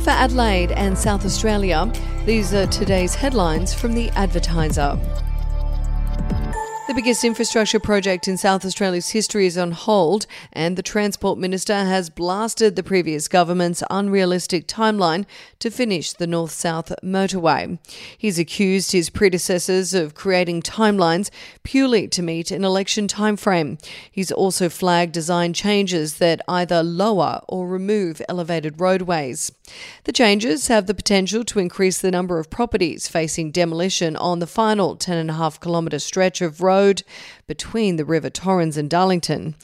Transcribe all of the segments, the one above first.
For Adelaide and South Australia. These are today's headlines from the Advertiser. The biggest infrastructure project in South Australia's history is on hold, and the Transport Minister has blasted the previous government's unrealistic timeline to finish the North South motorway. He's accused his predecessors of creating timelines purely to meet an election timeframe. He's also flagged design changes that either lower or remove elevated roadways. The changes have the potential to increase the number of properties facing demolition on the final 10.5 kilometre stretch of road road between the River Torrens and Darlington.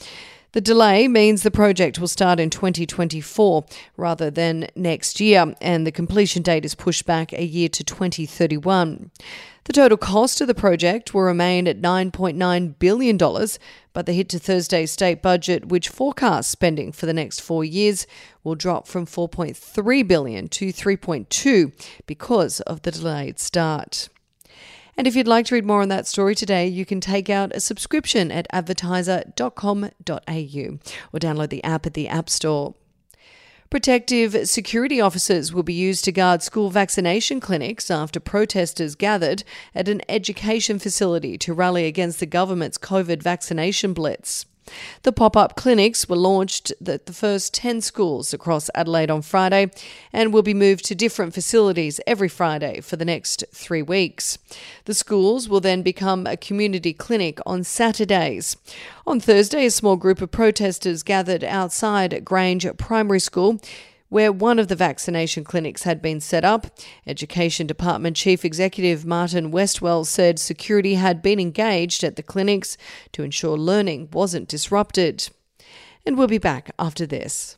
The delay means the project will start in 2024 rather than next year, and the completion date is pushed back a year to 2031. The total cost of the project will remain at $9.9 billion, but the hit to Thursday's state budget, which forecasts spending for the next four years, will drop from 4.3 billion to 3.2 because of the delayed start. And if you'd like to read more on that story today, you can take out a subscription at advertiser.com.au or download the app at the App Store. Protective security officers will be used to guard school vaccination clinics after protesters gathered at an education facility to rally against the government's COVID vaccination blitz. The pop up clinics were launched at the first 10 schools across Adelaide on Friday and will be moved to different facilities every Friday for the next three weeks. The schools will then become a community clinic on Saturdays. On Thursday, a small group of protesters gathered outside Grange Primary School where one of the vaccination clinics had been set up. Education Department Chief Executive Martin Westwell said security had been engaged at the clinics to ensure learning wasn't disrupted. And we'll be back after this.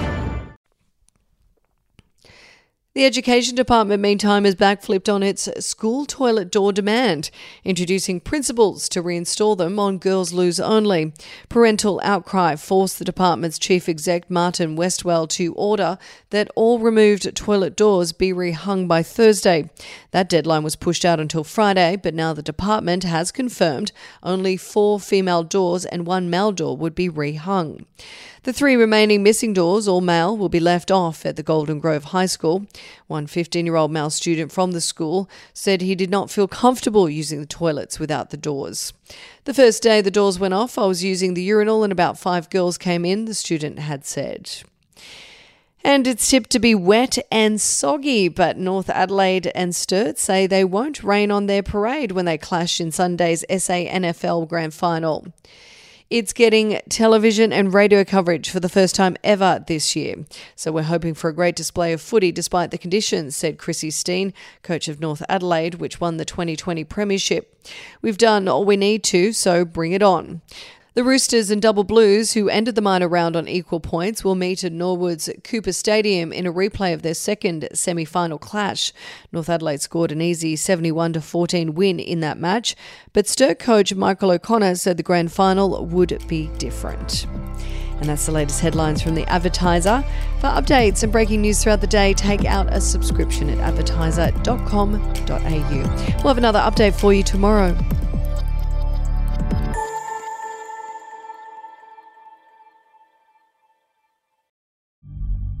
The Education Department, meantime, has backflipped on its school toilet door demand, introducing principals to reinstall them on girls' loos only. Parental outcry forced the department's chief exec, Martin Westwell, to order that all removed toilet doors be rehung by Thursday. That deadline was pushed out until Friday, but now the department has confirmed only four female doors and one male door would be rehung. The three remaining missing doors, all male, will be left off at the Golden Grove High School. One 15 year old male student from the school said he did not feel comfortable using the toilets without the doors. The first day the doors went off, I was using the urinal and about five girls came in, the student had said. And it's tipped to be wet and soggy, but North Adelaide and Sturt say they won't rain on their parade when they clash in Sunday's SANFL Grand Final. It's getting television and radio coverage for the first time ever this year. So we're hoping for a great display of footy despite the conditions, said Krissie Steen, coach of North Adelaide, which won the 2020 Premiership. We've done all we need to, so bring it on. The Roosters and Double Blues, who ended the minor round on equal points, will meet at Norwood's Cooper Stadium in a replay of their second semi final clash. North Adelaide scored an easy 71 14 win in that match, but Sturt coach Michael O'Connor said the grand final would be different. And that's the latest headlines from the Advertiser. For updates and breaking news throughout the day, take out a subscription at advertiser.com.au. We'll have another update for you tomorrow.